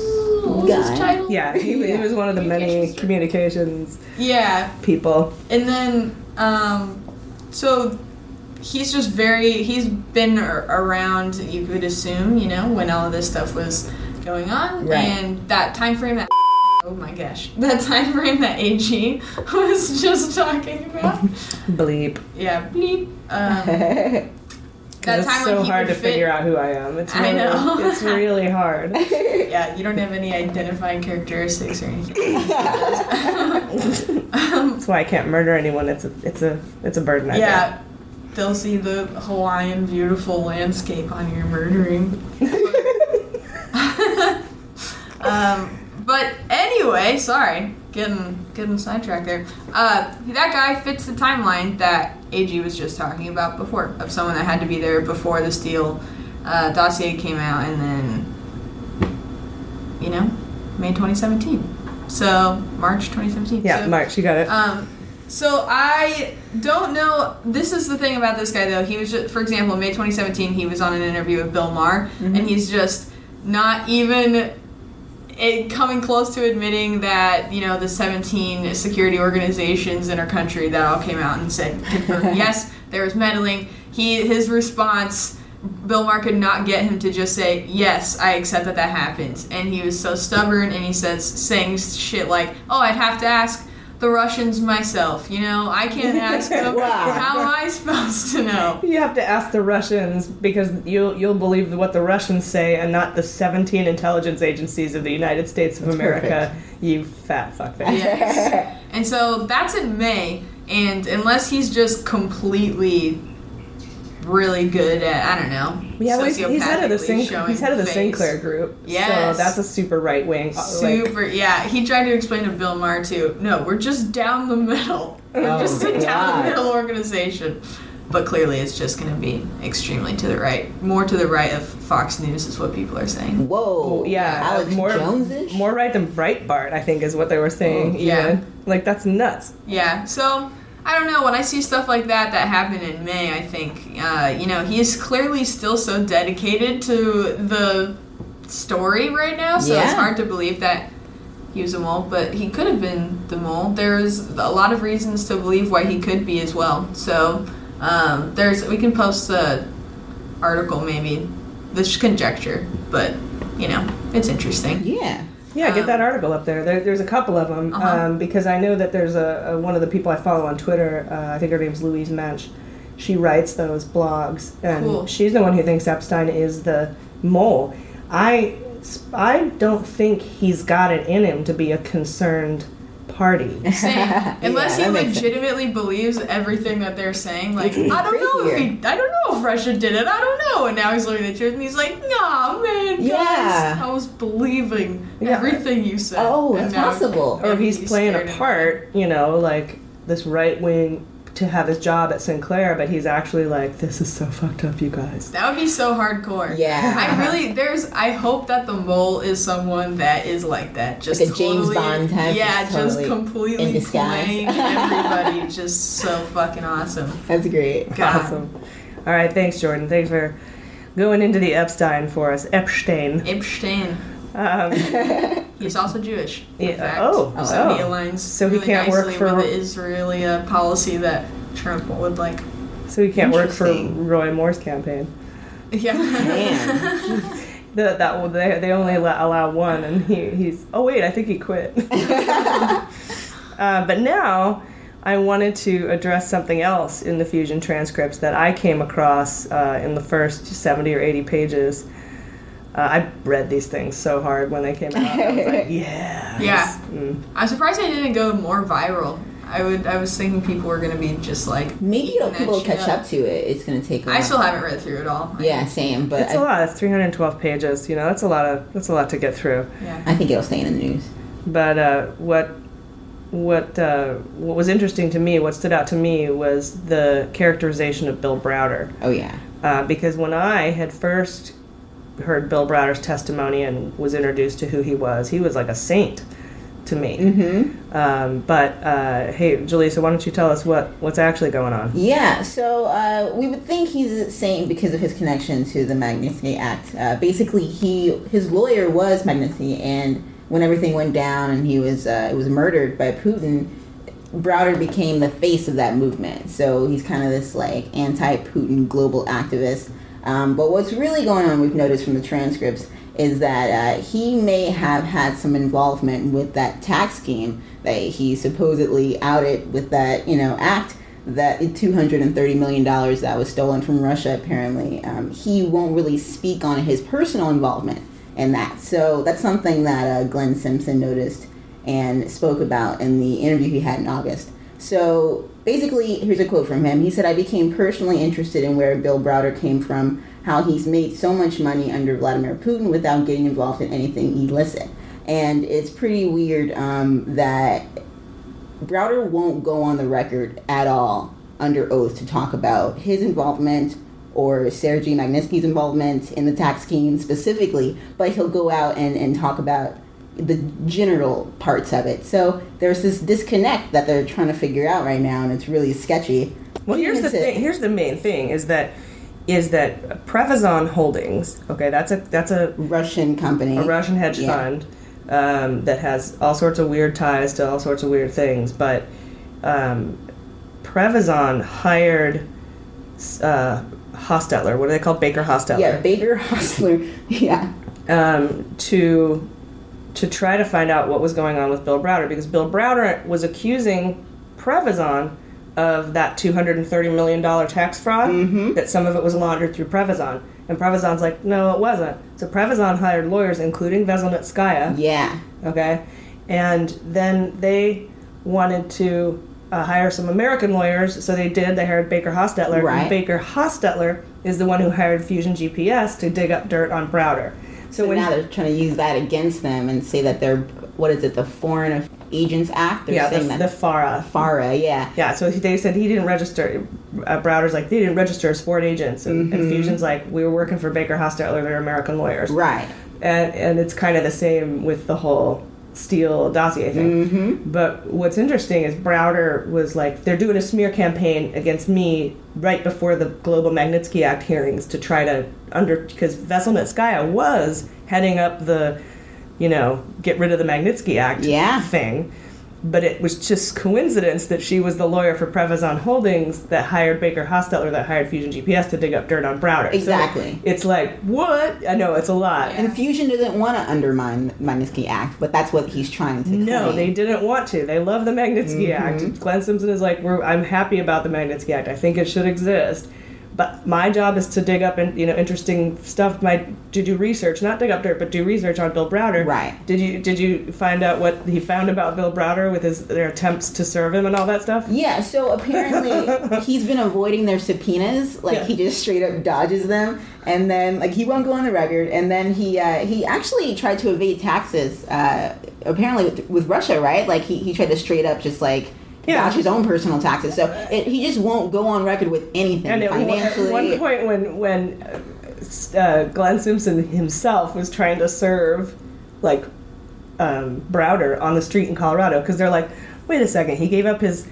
What was his Guy. title? Yeah, he, he was one of the many communications Yeah, people. and then um, so he's just very he's been around. You could assume, you know, when all of this stuff was going on, Right. and that time frame that. Oh my gosh, that time frame that AG was just talking about. Bleep. Yeah, bleep. Um, that It's so hard to fit- figure out who I am. It's I really, know. it's really hard. Yeah, you don't have any identifying characteristics or anything. That's why I can't murder anyone. It's a it's a it's a burden. I Yeah, they'll see the Hawaiian beautiful landscape on your murdering. Um, but anyway, sorry, getting getting sidetracked there. Uh, that guy fits the timeline that AG was just talking about before of someone that had to be there before the Steele uh, dossier came out, and then you know, May 2017. So March 2017. Yeah, So- March, you got it. um, so I don't know. This is the thing about this guy, though. He was, just, for example, May 2017, he was on an interview with Bill Maher, and he's just not even it, coming close to admitting that you know the 17 security organizations in our country that all came out and said yes, there was meddling. He his response. Bill Maher could not get him to just say, Yes, I accept that that happened. And he was so stubborn and he says, saying shit like, Oh, I'd have to ask the Russians myself. You know, I can't ask them. Wow. How am I supposed to know? You have to ask the Russians because you'll you'll believe what the Russians say and not the 17 intelligence agencies of the United States of America. You fat fuckface. Yes. and so that's in May. And unless he's just completely really good at, I don't know, Yeah, well, he's, he's head of the sociopathically he's head of the face. Sinclair group. Yeah, so that's a super right wing. Uh, super, yeah. He tried to explain to Bill Maher too. No, we're just down the middle. We're Oh, just a down the middle organization. But clearly, it's just going to be extremely to the right. More to the right of Fox News is what people are saying. Whoa. yeah, uh, Alex more Jones-ish? more right than Breitbart. I think is what they were saying. Oh, yeah. even. like that's nuts. Yeah, so I don't know. When I see stuff like that that happened in May, I think, uh, you know, he's clearly still so dedicated to the story right now, so it's hard to believe that he was a mole, but he could have been the mole. There's a lot of reasons to believe why he could be as well. So um, there's we can post the article maybe, this conjecture, but you know, it's interesting. Yeah. Yeah, get Um, that article up there. there there's a couple of them Uh-huh. um, because I know that there's a, a one of the people I follow on Twitter. Uh, I think her name's Louise Mensch. She writes those blogs, and Cool. she's the one who thinks Epshteyn is the mole. I I don't think he's got it in him to be a concerned party. Same. Unless that he makes sense. legitimately believes everything that they're saying. Like, I don't know if he, I don't know if Russia did it. I don't know. And now he's learning the truth, and he's like, Nah, man, guys, Yeah. I was believing Yeah. everything you said. Oh, And that's now possible. or maybe he's playing a scared of part, you know, like this right wing to have his job at Sinclair, but he's actually like, this is so fucked up, you guys. That would be so hardcore. Yeah. I really there's I hope that the mole is someone that is like that. Just Like a James totally, Bond type, Yeah, just just totally completely in playing everybody just so fucking awesome. That's great. God. Awesome. All right, thanks, Jordan. Thanks for going into the Epshteyn for us. Epshteyn. Epshteyn. Um, He's also Jewish. fun Yeah, fact. oh, so oh. he aligns So he really can't work nicely for- with the Israeli uh, policy that Trump would like. so he can't work for Roy Moore's campaign. Yeah. Man. The, that well, they, they only allow, allow one, and he, he's. Oh wait, I think he quit. uh, but now, I wanted to address something else in the fusion transcripts that I came across uh, in the first seventy or eighty pages. Uh, I read these things so hard when they came out. I was like, yeah. yeah. Mm. I'm surprised it didn't go more viral. I would. I was thinking people were gonna be just like. Maybe people will catch up to it. It's gonna take. A I while. still haven't read through it all. Yeah, same. But It's a I, lot. It's 312 pages. You know, that's a lot of that's a lot to get through. Yeah. I think it'll stay in the news. But uh, what what uh, what was interesting to me, what stood out to me, was the characterization of Bill Browder. Oh yeah. Uh, because when I had first heard Bill Browder's testimony and was introduced to who he was, he was like a saint to me. Mm-hmm. Um, but uh, hey, Jaleesa, why don't you tell us what what's actually going on? Yeah, so uh, we would think he's a saint because of his connection to the Magnitsky Act. Uh, basically, he his lawyer was Magnitsky, and when everything went down and he was uh, was murdered by Putin, Browder became the face of that movement. So he's kind of this like anti-Putin global activist. Um, but what's really going on, we've noticed from the transcripts, is that uh, he may have had some involvement with that tax scheme that he supposedly outed with that you know act that $230 million that was stolen from Russia, apparently, um, he won't really speak on his personal involvement in that. So that's something that uh, Glenn Simpson noticed and spoke about in the interview he had in August. So basically, here's a quote from him. He said, I became personally interested in where Bill Browder came from, how he's made so much money under Vladimir Putin without getting involved in anything illicit. And it's pretty weird um, that Browder won't go on the record at all under oath to talk about his involvement or Sergei Magnitsky's involvement in the tax scheme specifically, but he'll go out and, and talk about the general parts of it. So there's this disconnect that they're trying to figure out right now, and it's really sketchy. Well, here's the thing. Here's the main thing: is that is that Prevezon Holdings? Okay, that's a that's a Russian company, a Russian hedge Yeah. fund um, that has all sorts of weird ties to all sorts of weird things. But um, Prevezon hired uh, Hostetler. What do they call Baker Hostetler? Yeah, Baker Hostler. Yeah. um, to to try to find out what was going on with Bill Browder because Bill Browder was accusing Prevezon of that two hundred and thirty million dollar tax fraud. That some of it was laundered through Prevezon, and Prevezon's like, no, it wasn't. So Prevezon hired lawyers, including Veselnitskaya. Yeah. Okay, and then they wanted to uh, hire some American lawyers, so they did. They hired Baker Hostetler. Right. And Baker Hostetler is the one who hired Fusion GPS to dig up dirt on Browder. So, So now they're trying to use that against them and say that they're what is it, the Foreign Agents Act? They're yeah, the, saying the that FARA. FARA, yeah. Yeah, so they said he didn't register. Uh, Browder's like they didn't register as foreign agents, and, and Mhm. Fusion's like we were working for Baker Hostetler. They're American lawyers, Right. and and it's kind of the same with the whole Steele dossier thing. Mm-hmm. But what's interesting is Browder was like, they're doing a smear campaign against me right before the Global Magnitsky Act hearings to try to under because Veselnitskaya was heading up the, you know, get rid of the Magnitsky Act Yeah. thing. But it was just coincidence that she was the lawyer for Prevezon Holdings that hired Baker Hostetler that hired Fusion GPS to dig up dirt on Browder. So Exactly. it's like, what? I know, it's a lot. And Fusion doesn't want to undermine the Magnitsky Act, but that's what he's trying to. Do. No, claim. they didn't want to. They love the Magnitsky Mm-hmm. Act. Glenn Simpson is like, We're, I'm happy about the Magnitsky Act. I think it should exist. But my job is to dig up and you know interesting stuff. My to do research, not dig up dirt, but do research on Bill Browder. Right. Did you did you find out what he found about Bill Browder with his their attempts to serve him and all that stuff? Yeah, so apparently he's been avoiding their subpoenas. Like Yeah. he just straight up dodges them, and then like he won't go on the record. And then he uh, he actually tried to evade taxes. Uh, apparently with, with Russia, right? Like he, he tried to straight up just like Yeah. his own personal taxes. So it, he just won't go on record with anything And at one- financially. at one point, when when uh, uh, Glenn Simpson himself was trying to serve like um, Browder on the street in Colorado, because they're like, wait a second, he gave up his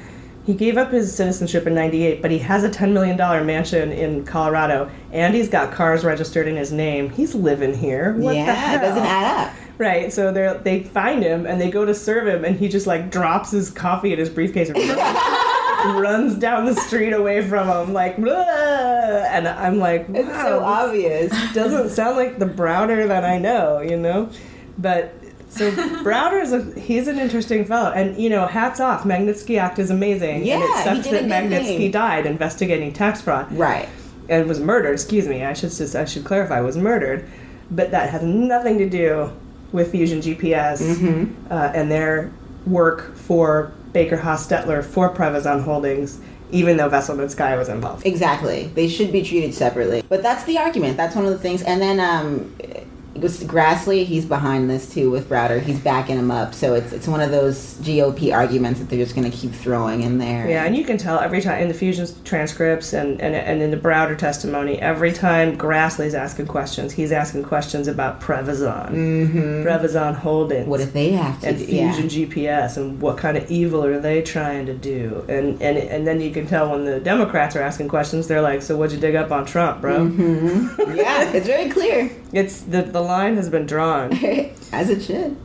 he gave up his citizenship in '98, but he has a ten million dollar mansion in Colorado, and he's got cars registered in his name. He's living here. What yeah, the hell? it doesn't add up. Right, so they they find him and they go to serve him, and he just like drops his coffee in his briefcase and runs down the street away from him, like, and I'm like, wow, It's so obvious. doesn't sound like the Browder that I know, you know, but. So Browder's a, he's an interesting fellow, and you know, hats off. Magnitsky Act is amazing, and Yeah, it he sucks that Magnitsky died investigating tax fraud Right. and was murdered. Excuse me, I should just I should clarify was murdered, but that has nothing to do with Fusion GPS Mm-hmm. uh, and their work for Baker Hostetler for Prevezon Holdings, even though Veselnitskaya was involved. Exactly. They should be treated separately. But that's the argument. That's one of the things. And then um, it was Grassley. He's behind this too with Browder. He's backing him up. So it's it's one of those GOP arguments that they're just going to keep throwing in there. Yeah, and you can tell every time in the Fusion transcripts and, and, and in the Browder testimony, every time Grassley's asking questions, he's asking questions about Prevezon, mm-hmm. Prevezon Holdings. What if they have to? and yeah. Fusion GPS and what kind of evil are they trying to do? And and and then you can tell when the Democrats are asking questions, they're like, "So what'd you dig up on Trump, bro?" yeah, it's very clear It's the the line has been drawn. as it should.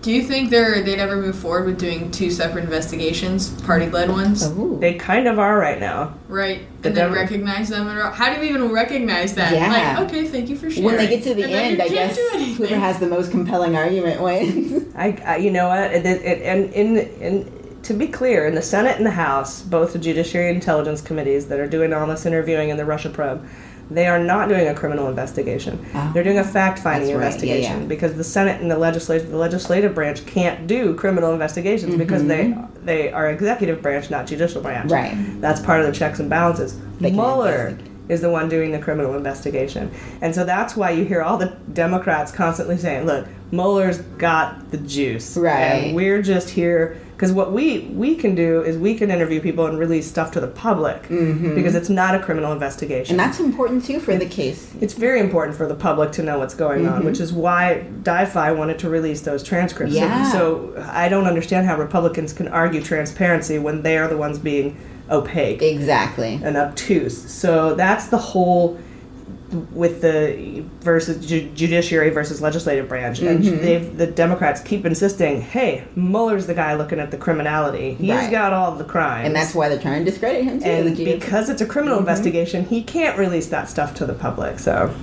Do you think they're they'd ever move forward with doing two separate investigations, party-led ones? Ooh. They kind of are right now. Right, The and then recognize them. And how do you even recognize that? Yeah. Like, okay, thank you for sharing. when they get to the And end, I guess whoever has the most compelling argument wins. I, I you know what? It, it, it- and in in to be clear, in the Senate and the House, both the Judiciary and Intelligence committees that are doing all this interviewing in the Russia probe, they are not doing a criminal investigation. Oh. They're doing a fact-finding right, investigation yeah. because the Senate and the legislative the legislative branch can't do criminal investigations because they they are executive branch, not judicial branch. Mm-hmm. Right. That's part of the checks and balances. They Mueller is the one doing the criminal investigation. And so that's why you hear all the Democrats constantly saying, look, Mueller's got the juice. Right. And we're just here because what we we can do is we can interview people and release stuff to the public because it's not a criminal investigation. Mm-hmm. and that's important too for the case. it's very important for the public to know what's going on, which is why DiFi wanted to release those transcripts. So- Yeah. So, I don't understand how Republicans can argue transparency when they are the ones being opaque Exactly. and obtuse. So that's the whole with the versus ju- judiciary versus legislative branch, and Mm-hmm. they've the Democrats keep insisting, "Hey, Mueller's the guy looking at the criminality. He's Right. got all the crimes." And that's why they're trying to discredit him too. and the because it's a criminal Mm-hmm. investigation, he can't release that stuff to the public. So,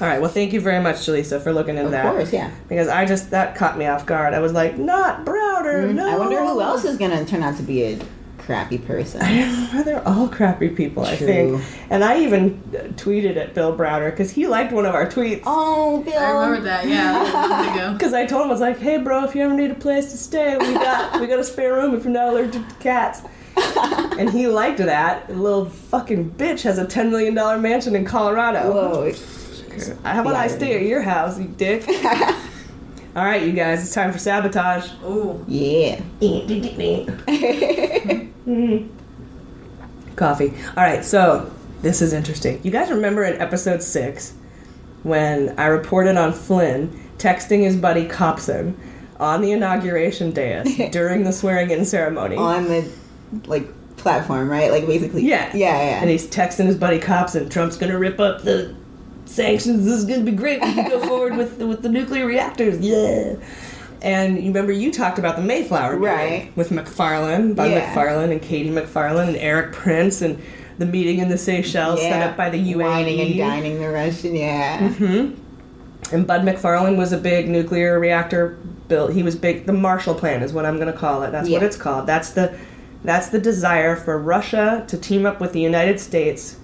all right. Well, thank you very much, Jaleesa, for looking into Of that. course, yeah. Because I just that caught me off guard. I was like, "Not Browder, no." Mm-hmm. I wonder who else is going to turn out to be a crappy person. i know well They're all crappy people, I think. And I even uh, tweeted at Bill Browder because he liked one of our tweets. Oh, Bill. I remember that. Yeah, a month ago. Because I told him I was like, "Hey, bro, if you ever need a place to stay, we got we got a spare room if you're not allergic to cats." and he liked that. The little fucking bitch has a ten million dollar mansion in Colorado. Whoa. How about I stay at your house, you dick? All right, you guys, it's time for sabotage. Ooh, Yeah. Coffee. All right, so this is interesting. You guys remember in episode six when I reported on Flynn texting his buddy Copson on the inauguration dais during the swearing-in ceremony? On the, like, platform, right? Like, basically. Yeah. Yeah, yeah. And he's texting his buddy Copson, Trump's gonna rip up the sanctions. This is gonna be great. We can go forward with with the nuclear reactors. Yeah. And you remember you talked about the Mayflower Right. with McFarlane, Bud Yeah. McFarlane and KT McFarland and Erik Prince and the meeting in the Seychelles set up by the UAE. Wining and dining the Russian, yeah. Mm-hmm. And Bud McFarlane was a big nuclear reactor built. He was big. The Marshall Plan is what I'm going to call it. That's what it's called. That's the that's the desire for Russia to team up with the United States.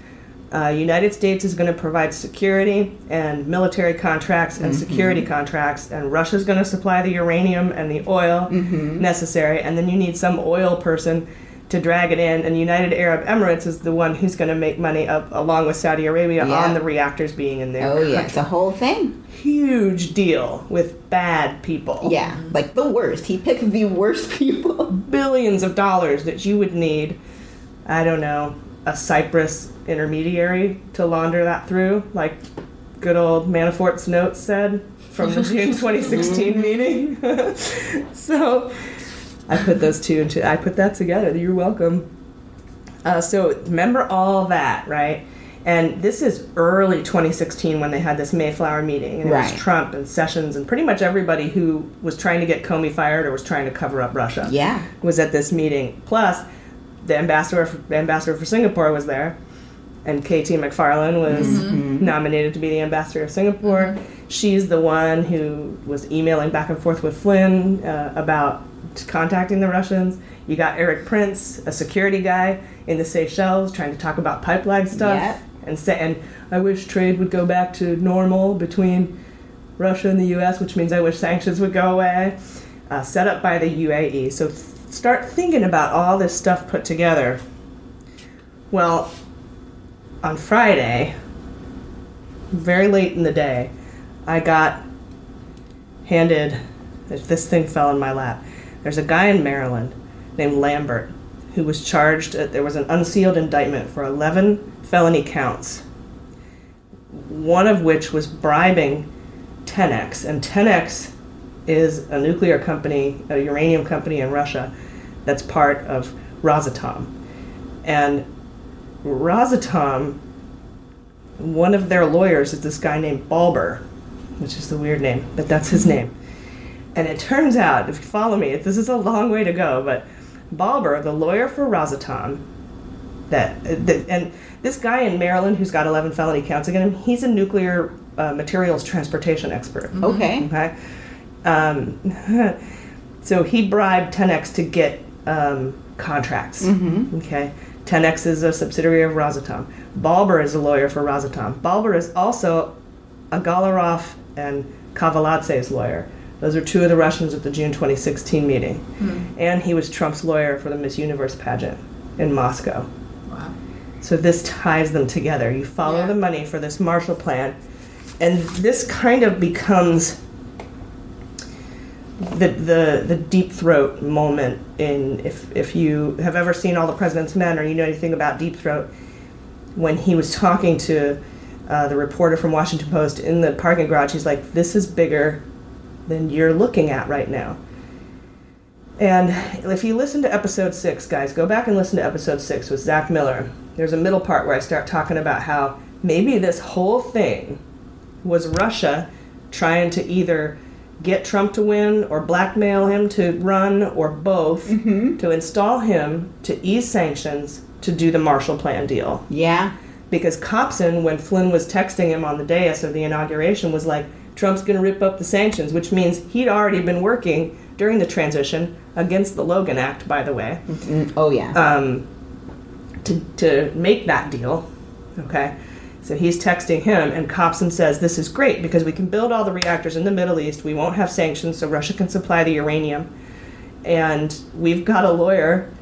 Uh, United States is going to provide security and military contracts and security contracts, and Russia's going to supply the uranium and the oil necessary. And then you need some oil person to drag it in. And United Arab Emirates is the one who's going to make money up along with Saudi Arabia Yeah. on the reactors being in there. Oh, yeah. It's a whole thing. huge deal with bad people. Yeah. Like the worst. He picked the worst people. Billions of dollars that you would need, I don't know, a Cyprus intermediary to launder that through, like good old Manafort's notes said from the June 2016 meeting. so I put those two into, I put that together. You're welcome. Uh, so remember all that, right? And this is early 2016 when they had this Mayflower meeting, and it Right. was Trump and Sessions and pretty much everybody who was trying to get Comey fired or was trying to cover up Russia. Yeah. was at this meeting. Plus, the ambassador, the ambassador for Singapore was there, and KT McFarland was nominated to be the ambassador of Singapore. She's the one who was emailing back and forth with Flynn uh, about contacting the Russians. You got Erik Prince, a security guy in the Seychelles, trying to talk about pipeline stuff, Yep. and say, and I wish trade would go back to normal between Russia and the U.S., which means I wish sanctions would go away. Uh, set up by the UAE. So th- start thinking about all this stuff put together. Well, on Friday, very late in the day, I got handed this thing fell in my lap. There's a guy in Maryland named Lambert who was charged. Uh, there was an unsealed indictment for 11 felony counts, one of which was bribing Tenex, and Tenex is a nuclear company, a uranium company in Russia that's part of Rosatom. And Rosatom, one of their lawyers is this guy named Balber, which is the weird name, but that's his name. And it turns out, if you follow me, this is a long way to go, but Balber, the lawyer for Rosatom, that, that and this guy in Maryland who's got 11 felony counts against him, he's a nuclear uh, materials transportation expert. Okay. Okay. Um, so he bribed Tenex to get um, contracts. Okay. Tenex is a subsidiary of Rosatom. Balber is a lawyer for Rosatom. Balber is also Agalarov and Kaveladze's lawyer. Those are two of the Russians at the June 2016 meeting. And he was Trump's lawyer for the Miss Universe pageant in Moscow. Wow. So this ties them together. You follow Yeah. the money for this Marshall Plan, and this kind of becomes the the the deep throat moment in if if you have ever seen all the President's Men or you know anything about deep throat, when he was talking to uh, the reporter from Washington Post in the parking garage, he's like, "This is bigger than you're looking at right now." And if you listen to episode six, guys, go back and listen to episode six with Zach Miller. There's a middle part where I start talking about how maybe this whole thing was Russia trying to either get Trump to win or blackmail him to run or both to install him to ease sanctions to do the Marshall Plan deal Yeah. because Copson, when Flynn was texting him on the dais of the inauguration, was like, Trump's going to rip up the sanctions, which means he'd already been working during the transition against the Logan Act, by the way, Oh, yeah. um, to, to make that deal. Okay? So he's texting him, and Copson says, This is great because we can build all the reactors in the Middle East. We won't have sanctions, so Russia can supply the uranium. And we've got a lawyer.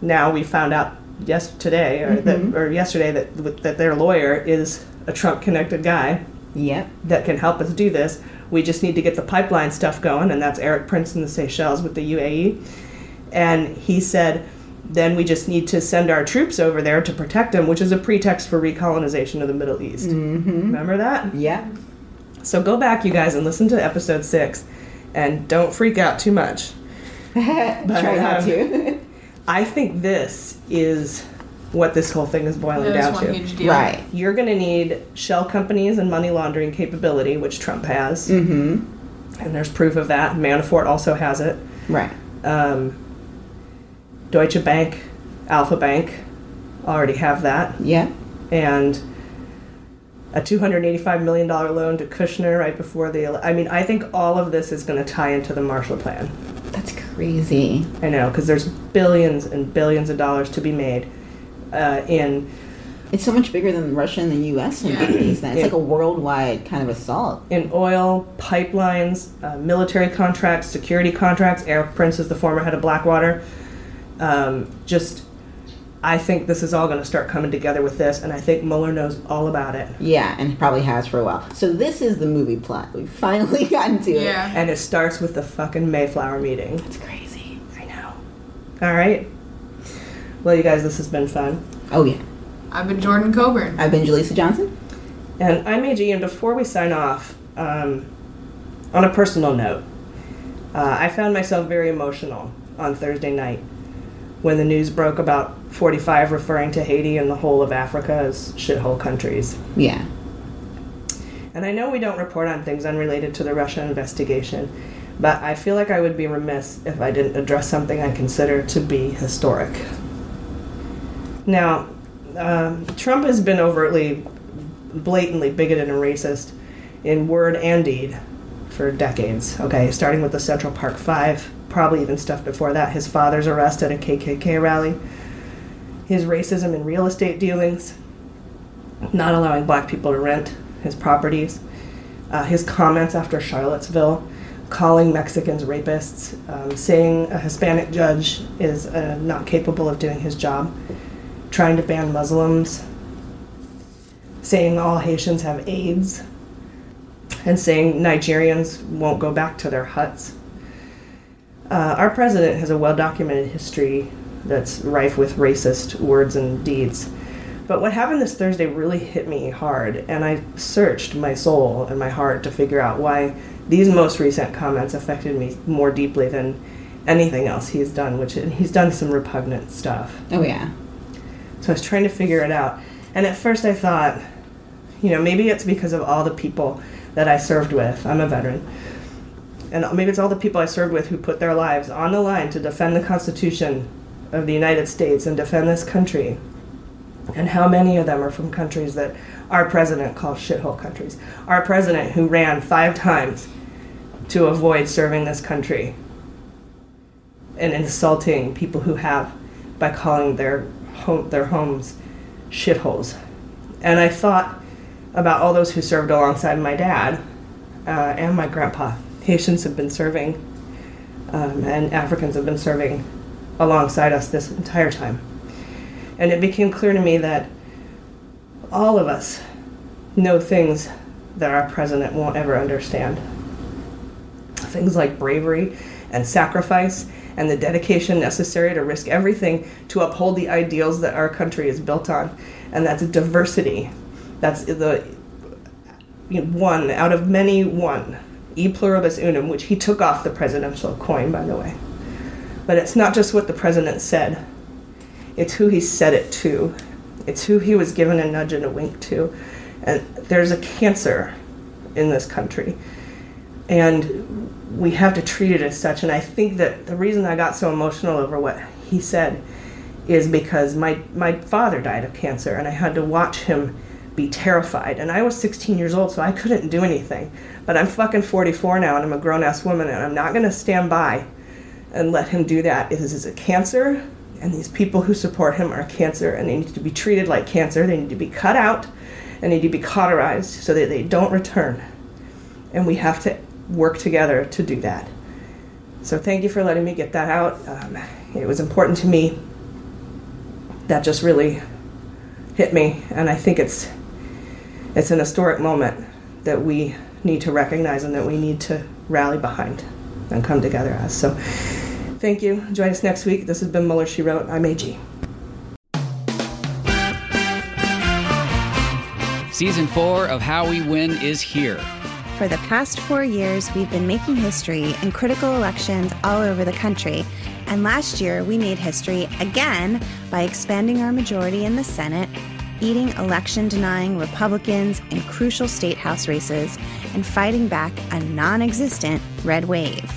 Now we found out yes today or, that, mm-hmm. or yesterday that that their lawyer is a Trump connected guy yep. that can help us do this. We just need to get the pipeline stuff going, and that's Erik Prince in the Seychelles with the UAE. And he said, then we just need to send our troops over there to protect them, which is a pretext for recolonization of the Middle East. Mm-hmm. Remember that? Yeah. So go back, you guys, and listen to episode six, and don't freak out too much. Try not um, to. I think this is what this whole thing is boiling That down is to. huge deal. right. You're going to need shell companies and money laundering capability, which Trump has. Mm-hmm. and there's proof of that. Manafort also has it. Right. Um, Deutsche Bank, Alfa Bank already have that. Yeah. And a $285 million loan to Kushner right before the. I mean, I think all of this is going to tie into the Marshall Plan. That's crazy. I know, because there's billions and billions of dollars to be made uh, in It's so much bigger than Russia and the U.S. in these. It's like a worldwide kind of assault. in oil, pipelines, uh, military contracts, security contracts. Erik Prince is the former head of Blackwater. Um, just, I think this is all going to start coming together with this, and I think Mueller knows all about it. Yeah, and probably has for a while. So this is the movie plot. We've finally gotten to it. And it starts with the fucking Mayflower meeting. That's crazy. I know. All right. Well, you guys, this has been fun. Oh yeah. I've been Jordan Coburn. I've been Jaleesa Johnson. And I'm AG, and before we sign off, um, on a personal note, uh, I found myself very emotional on Thursday night when the news broke about 45 referring to Haiti and the whole of Africa as shithole countries. Yeah. And I know we don't report on things unrelated to the Russia investigation, but I feel like I would be remiss if I didn't address something I consider to be historic. Now, um, Trump has been overtly, blatantly bigoted and racist in word and deed for decades. Okay, starting with the Central Park Five, probably even stuff before that. His father's arrest at a KKK rally, his racism in real estate dealings, not allowing black people to rent his properties, uh, his comments after Charlottesville, calling Mexicans rapists, um, saying a Hispanic judge is uh, not capable of doing his job, trying to ban Muslims, saying all Haitians have AIDS, and saying Nigerians won't go back to their huts. Uh, our president has a well documented history that's rife with racist words and deeds. But what happened this Thursday really hit me hard, and I searched my soul and my heart to figure out why these most recent comments affected me more deeply than anything else he's done, which he's done some repugnant stuff. Oh yeah. So I was trying to figure it out. And at first I thought, you know, maybe it's because of all the people that I served with. I'm a veteran. And maybe it's all the people I served with who put their lives on the line to defend the Constitution of the United States and defend this country. And how many of them are from countries that our president calls shithole countries? Our president, who ran five times to avoid serving this country and insulting people who have by calling their home, their homes shitholes. And I thought about all those who served alongside my dad uh, and my grandpa. Haitians have been serving, um, and Africans have been serving alongside us this entire time. And it became clear to me that all of us know things that our president won't ever understand. Things like bravery and sacrifice and the dedication necessary to risk everything to uphold the ideals that our country is built on. And that's diversity. That's the one out of many one. E pluribus unum, which he took off the presidential coin, by the way. But it's not just what the president said, it's who he said it to. It's who he was given a nudge and a wink to. And there's a cancer in this country. And we have to treat it as such. And I think that the reason I got so emotional over what he said is because my, my father died of cancer and I had to watch him be terrified. And I was 16 years old, so I couldn't do anything. But I'm fucking 44 now and I'm a grown ass woman and I'm not going to stand by and let him do that. This is a cancer, and these people who support him are cancer, and they need to be treated like cancer. They need to be cut out and need to be cauterized so that they don't return. And we have to work together to do that. So thank you for letting me get that out. Um, it was important to me. That just really hit me, and I think it's it's an historic moment that we need to recognize and that we need to rally behind and come together as. So thank you. Join us next week. This has been Mueller She Wrote. I'm AG. Season four of How We Win is here. For the past four years, we've been making history in critical elections all over the country. And last year, we made history again by expanding our majority in the Senate, eating election denying Republicans in crucial state house races, and fighting back a non existent red wave.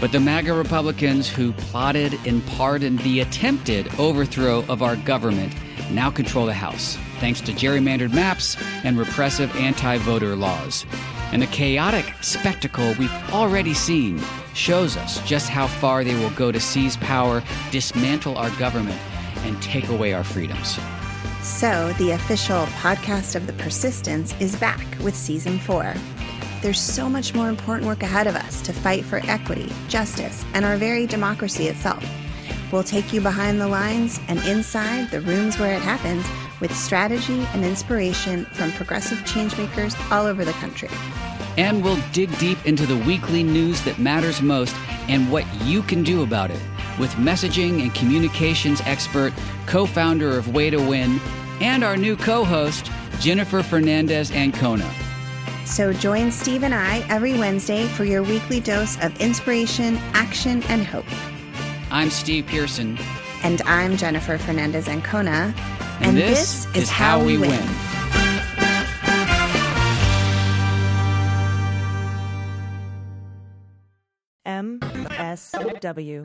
But the MAGA Republicans who plotted and pardoned the attempted overthrow of our government now control the House, thanks to gerrymandered maps and repressive anti voter laws. And the chaotic spectacle we've already seen shows us just how far they will go to seize power, dismantle our government, and take away our freedoms. So, the official podcast of The Persistence is back with season four. There's so much more important work ahead of us to fight for equity, justice, and our very democracy itself. We'll take you behind the lines and inside the rooms where it happens with strategy and inspiration from progressive changemakers all over the country. And we'll dig deep into the weekly news that matters most and what you can do about it with messaging and communications expert, co founder of Way to Win, and our new co host, Jennifer Fernandez Ancona. So join Steve and I every Wednesday for your weekly dose of inspiration, action, and hope. I'm Steve Pearson. And I'm Jennifer Fernandez Ancona. And, and this, this, is how, how we win. win. MSW